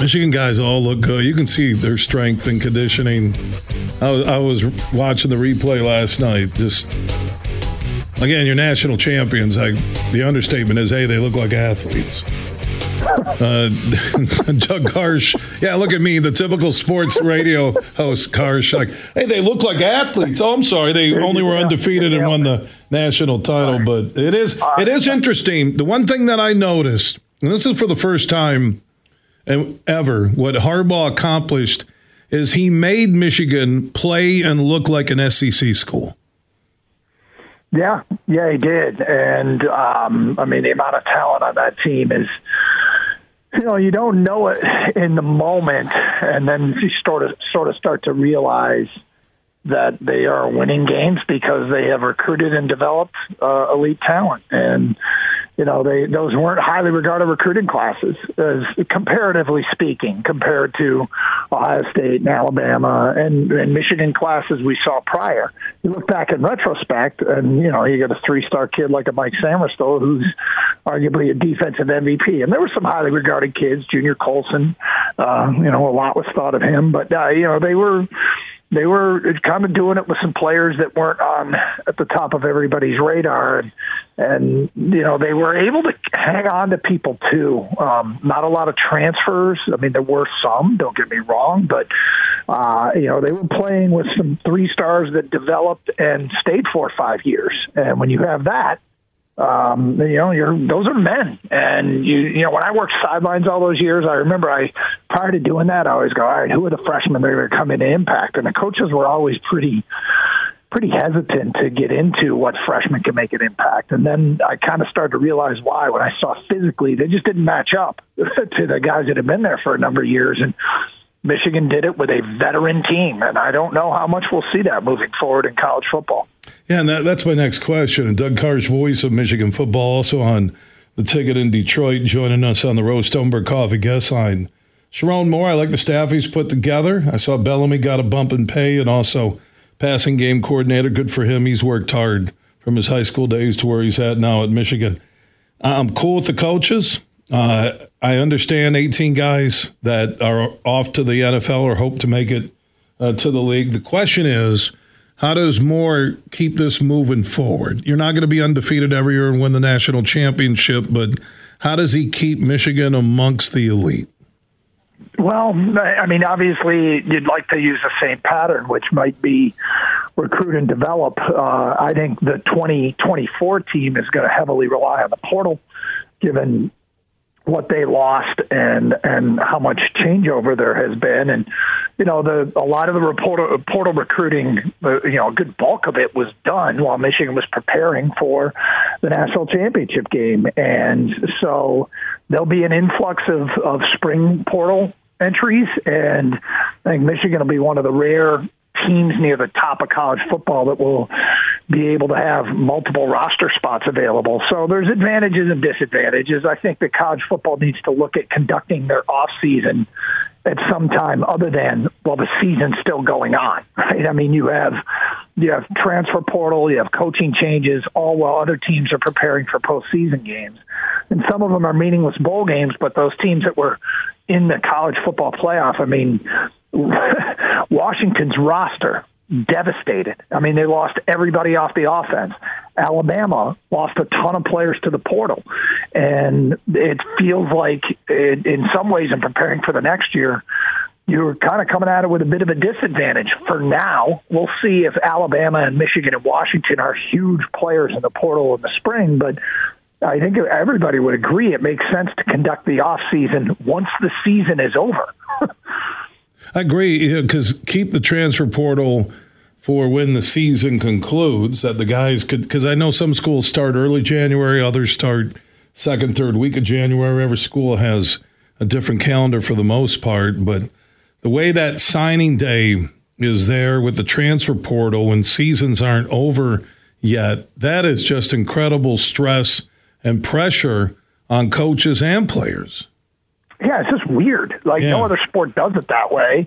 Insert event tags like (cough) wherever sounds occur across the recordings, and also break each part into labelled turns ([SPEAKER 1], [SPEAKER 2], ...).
[SPEAKER 1] Michigan guys all look good. You can see their strength and conditioning. I was, I was watching the replay last night. Just again, your national champions. I, the understatement is, hey, they look like athletes. Uh, (laughs) Doug Karsch, yeah, look at me, the typical sports radio host, Karsch. Like, hey, they look like athletes. Oh, I'm sorry, they only were undefeated and won the national title. But it is it is interesting. The one thing that I noticed, and this is for the first time ever, what Harbaugh accomplished is he made Michigan play and look like an SEC school.
[SPEAKER 2] Yeah, yeah, he did, and um, I mean the amount of talent on that team is you know you don't know it in the moment. And then you sort of sort of start to realize that they are winning games because they have recruited and developed uh, elite talent. And you know, they those weren't highly regarded recruiting classes, as comparatively speaking, compared to Ohio State and Alabama and, and Michigan classes we saw prior. You look back in retrospect, and you know, you got a three-star kid like a Mike Sainristil, who's arguably a defensive MVP, and there were some highly regarded kids, Junior Colson. Uh, you know, a lot was thought of him, but uh, you know, they were they were kind of doing it with some players that weren't on at the top of everybody's radar, and, and you know they were able to hang on to people too. Um, not a lot of transfers. I mean, there were some. Don't get me wrong, but uh, you know they were playing with some three stars that developed and stayed for five years. And when you have that, um, you know, you're those are men, and you you know when I worked sidelines all those years, I remember I prior to doing that, I always go, all right, who are the freshmen that are going to impact? And the coaches were always pretty pretty hesitant to get into what freshmen can make an impact. And then I kind of started to realize why when I saw physically they just didn't match up (laughs) to the guys that had been there for a number of years. And Michigan did it with a veteran team, and I don't know how much we'll see that moving forward in college football.
[SPEAKER 1] Yeah, and that, that's my next question. And Doug Karsch, voice of Michigan football, also on the ticket in Detroit, joining us on the Rose Stoneberg Coffee guest line. Sherrone Moore, I like the staff he's put together. I saw Bellamy got a bump in pay and also passing game coordinator. Good for him. He's worked hard from his high school days to where he's at now at Michigan. I'm cool with the coaches. Uh, I understand 18 guys that are off to the NFL or hope to make it uh, to the league. The question is, how does Moore keep this moving forward? You're not going to be undefeated every year and win the national championship, but how does he keep Michigan amongst the elite?
[SPEAKER 2] Well, I mean, obviously, you'd like to use the same pattern, which might be recruit and develop. Uh, I think the 2024 team is going to heavily rely on the portal, given what they lost and and how much changeover there has been. And you know the a lot of the portal, portal recruiting uh, you know a good bulk of it was done while Michigan was preparing for the national championship game. And so there'll be an influx of of spring portal entries. And I think Michigan will be one of the rare teams near the top of college football that will be able to have multiple roster spots available. So there's advantages and disadvantages. I think that college football needs to look at conducting their off season at some time other than while the season's still going on. (laughs) Right? I mean, you have you have transfer portal, you have coaching changes, all while other teams are preparing for postseason games, and some of them are meaningless bowl games. But those teams that were in the college football playoff, I mean, (laughs) Washington's roster devastated. I mean, they lost everybody off the offense. Alabama lost a ton of players to the portal. And it feels like, it, in some ways, in preparing for the next year, you're kind of coming at it with a bit of a disadvantage for now. We'll see if Alabama and Michigan and Washington are huge players in the portal in the spring, but I think everybody would agree it makes sense to conduct the off season once the season is over. (laughs)
[SPEAKER 1] I agree because keep the transfer portal for when the season concludes that the guys could because I know some schools start early January, others start second, third week of January. Every school has a different calendar for the most part, but the way that signing day is there with the transfer portal when seasons aren't over yet, that is just incredible stress and pressure on coaches and players
[SPEAKER 2] yeah, it's just weird. Like yeah. no other sport does it that way.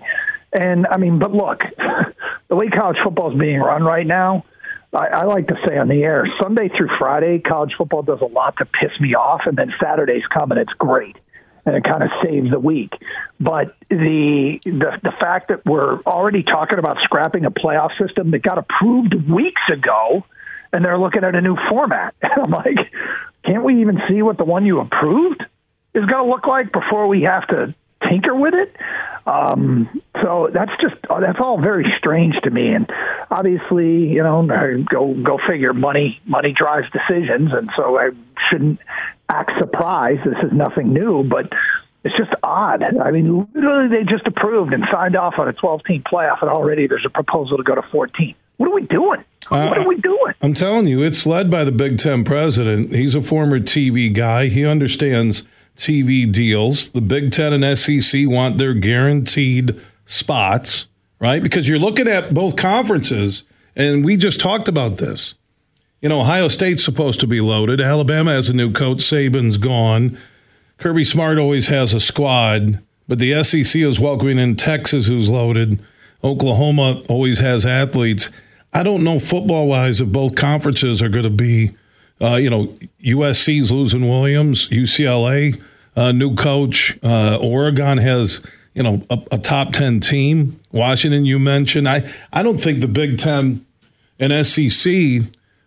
[SPEAKER 2] And I mean, but look, (laughs) the way college football is being run right now, I, I like to say on the air, Sunday through Friday, college football does a lot to piss me off, and then Saturdays come and it's great. and it kind of saves the week. But the, the the fact that we're already talking about scrapping a playoff system that got approved weeks ago, and they're looking at a new format, (laughs) and I'm like, can't we even see what the one you approved is going to look like before we have to tinker with it? Um, so that's just that's all very strange to me. And obviously, you know, go go figure. Money money drives decisions, and so I shouldn't act surprised. This is nothing new, but it's just odd. I mean, literally, they just approved and signed off on a 12 team playoff, and already there's a proposal to go to 14. What are we doing? What are we uh, doing?
[SPEAKER 1] I'm telling you, it's led by the Big Ten president. He's a former TV guy. He understands TV deals. The Big Ten and SEC want their guaranteed spots, right? Because you're looking at both conferences, and we just talked about this. You know, Ohio State's supposed to be loaded. Alabama has a new coach. Saban's gone. Kirby Smart always has a squad, but the SEC is welcoming in Texas, who's loaded. Oklahoma always has athletes. I don't know football wise if both conferences are going to be, uh, you know, USC's losing Williams, UCLA, uh, new coach. Uh, Oregon has, you know, a, a, top 10 team. Washington, you mentioned. I, I don't think the Big Ten and SEC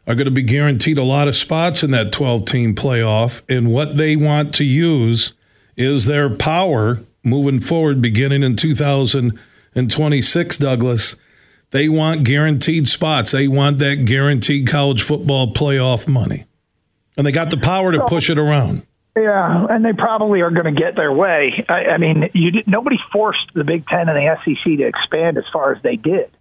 [SPEAKER 1] are going to be guaranteed a lot of spots in that 12 team playoff. And what they want to use is their power moving forward, beginning in 2026, Douglas. They want guaranteed spots. They want that guaranteed college football playoff money. And they got the power to push it around.
[SPEAKER 2] Yeah, and they probably are going to get their way. I, I mean, you did, nobody forced the Big Ten and the SEC to expand as far as they did.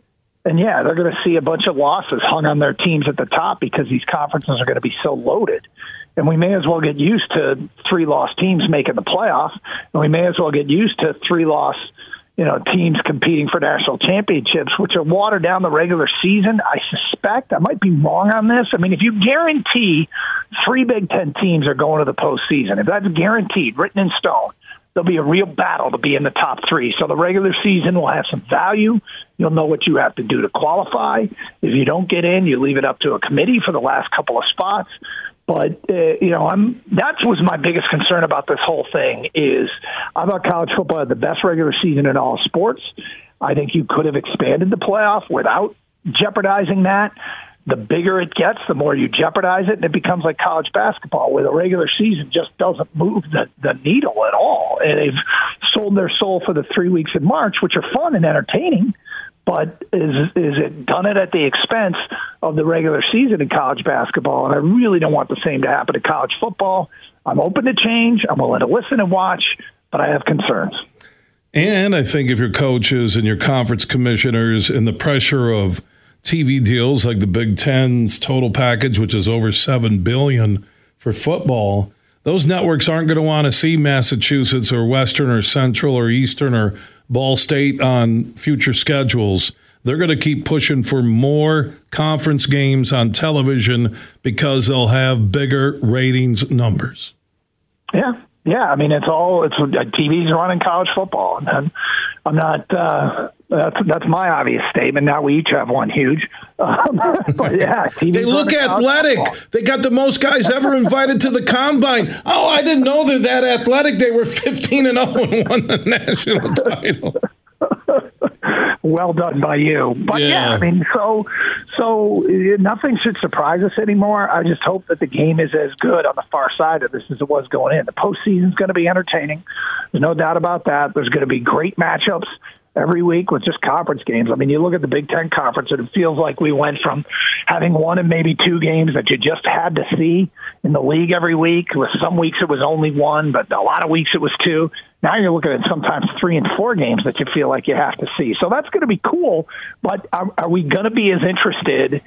[SPEAKER 2] And yeah, they're going to see a bunch of losses hung on their teams at the top because these conferences are going to be so loaded. And we may as well get used to three loss teams making the playoff, and we may as well get used to three loss you know, teams competing for national championships, which are watered down the regular season. I suspect I might be wrong on this. I mean, if you guarantee three Big Ten teams are going to the postseason, if that's guaranteed, written in stone, there'll be a real battle to be in the top three. So the regular season will have some value. You'll know what you have to do to qualify. If you don't get in, you leave it up to a committee for the last couple of spots. But uh, you know, I'm that was my biggest concern about this whole thing is I thought college football had the best regular season in all sports. I think you could have expanded the playoff without jeopardizing that. The bigger it gets, the more you jeopardize it, and it becomes like college basketball, where the regular season just doesn't move the, the needle at all. And they've sold their soul for the three weeks in March, which are fun and entertaining, but is is it done it at the expense of the regular season in college basketball? And I really don't want the same to happen to college football. I'm open to change. I'm willing to listen and watch, but I have concerns.
[SPEAKER 1] And I think if your coaches and your conference commissioners and the pressure of TV deals like the Big Ten's total package, which is over seven billion for football, those networks aren't going to want to see Massachusetts or Western or Central or Eastern or Ball State on future schedules. They're going to keep pushing for more conference games on television because they'll have bigger ratings numbers.
[SPEAKER 2] Yeah, yeah. I mean, it's all it's uh, TV's running college football, and I'm not. Uh, that's that's my obvious statement. Now we each have one huge. Um, (laughs) but yeah, (laughs)
[SPEAKER 1] they look athletic. They got the most guys ever invited to the combine. Oh, I didn't know they're that athletic. They were (laughs) 15 and 0 and won the national title.
[SPEAKER 2] well done by you. But yeah. yeah. I mean, so so nothing should surprise us anymore. I just hope that the game is as good on the far side of this as it was going in. The postseason is going to be entertaining. There's no doubt about that. There's going to be great matchups every week with just conference games. I mean, you look at the Big Ten conference, and it feels like we went from having one and maybe two games that you just had to see in the league every week. With some weeks it was only one, but a lot of weeks it was two. Now you're looking at sometimes three and four games that you feel like you have to see. So that's going to be cool. But are, are we going to be as interested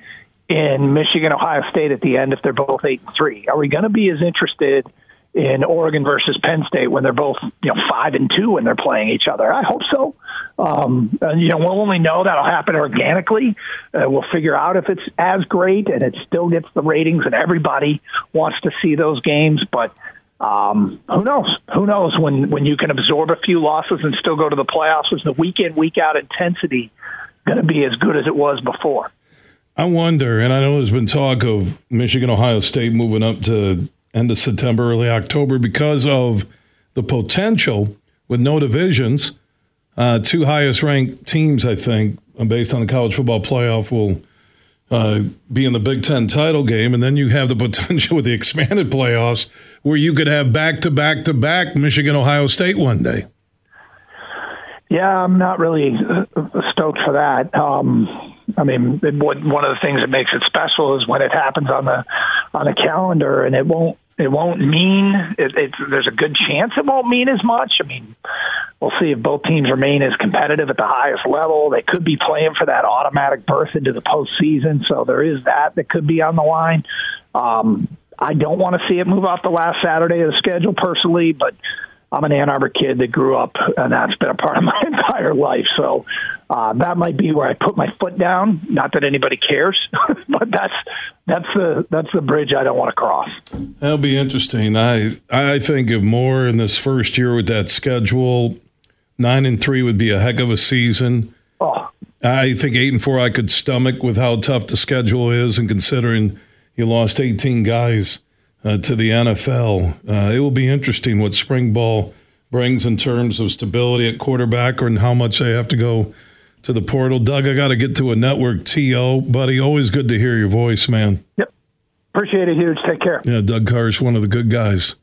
[SPEAKER 2] in Michigan, Ohio State at the end if they're both eight and three? Are we going to be as interested? In Oregon versus Penn State when they're both you know five and two when they're playing each other. I hope so. Um, and, you know, we'll only know that'll happen organically. Uh, we'll figure out if it's as great and it still gets the ratings and everybody wants to see those games. But um, who knows? Who knows when when you can absorb a few losses and still go to the playoffs? Is the week in week out intensity going to be as good as it was before?
[SPEAKER 1] I wonder, and I know there's been talk of Michigan, Ohio State moving up to end of September, early October because of the potential with no divisions. Uh, two highest ranked teams, I think, based on the college football playoff, will uh, be in the Big Ten title game, and then you have the (laughs) potential with the expanded playoffs where you could have back to back to back Michigan Ohio State one day.
[SPEAKER 2] Yeah, I'm not really uh, stoked for that. Um, I mean, it, one of the things that makes it special is when it happens on the on the calendar, and it won't it won't mean it, it's there's a good chance it won't mean as much. I mean, we'll see if both teams remain as competitive at the highest level. They could be playing for that automatic berth into the postseason, so there is that that could be on the line. Um, I don't want to see it move off the last Saturday of the schedule personally, but I'm an Ann Arbor kid that grew up, and that's been a part of my (laughs) entire life. So uh, that might be where I put my foot down. Not that anybody cares, (laughs) but that's that's the that's the bridge I don't want to cross.
[SPEAKER 1] That'll be interesting. I I think of more in this first year with that schedule. Nine and three would be a heck of a season.
[SPEAKER 2] Oh.
[SPEAKER 1] I think eight and four I could stomach with how tough the schedule is, and considering you lost 18 guys uh, to the NFL. Uh, it will be interesting what spring ball brings in terms of stability at quarterback and how much they have to go to the portal. Doug, I got to get to a network TO, buddy. Always good to hear your voice, man.
[SPEAKER 2] Yep. Appreciate it, huge. Take care.
[SPEAKER 1] Yeah, Doug Karsch, one of the good guys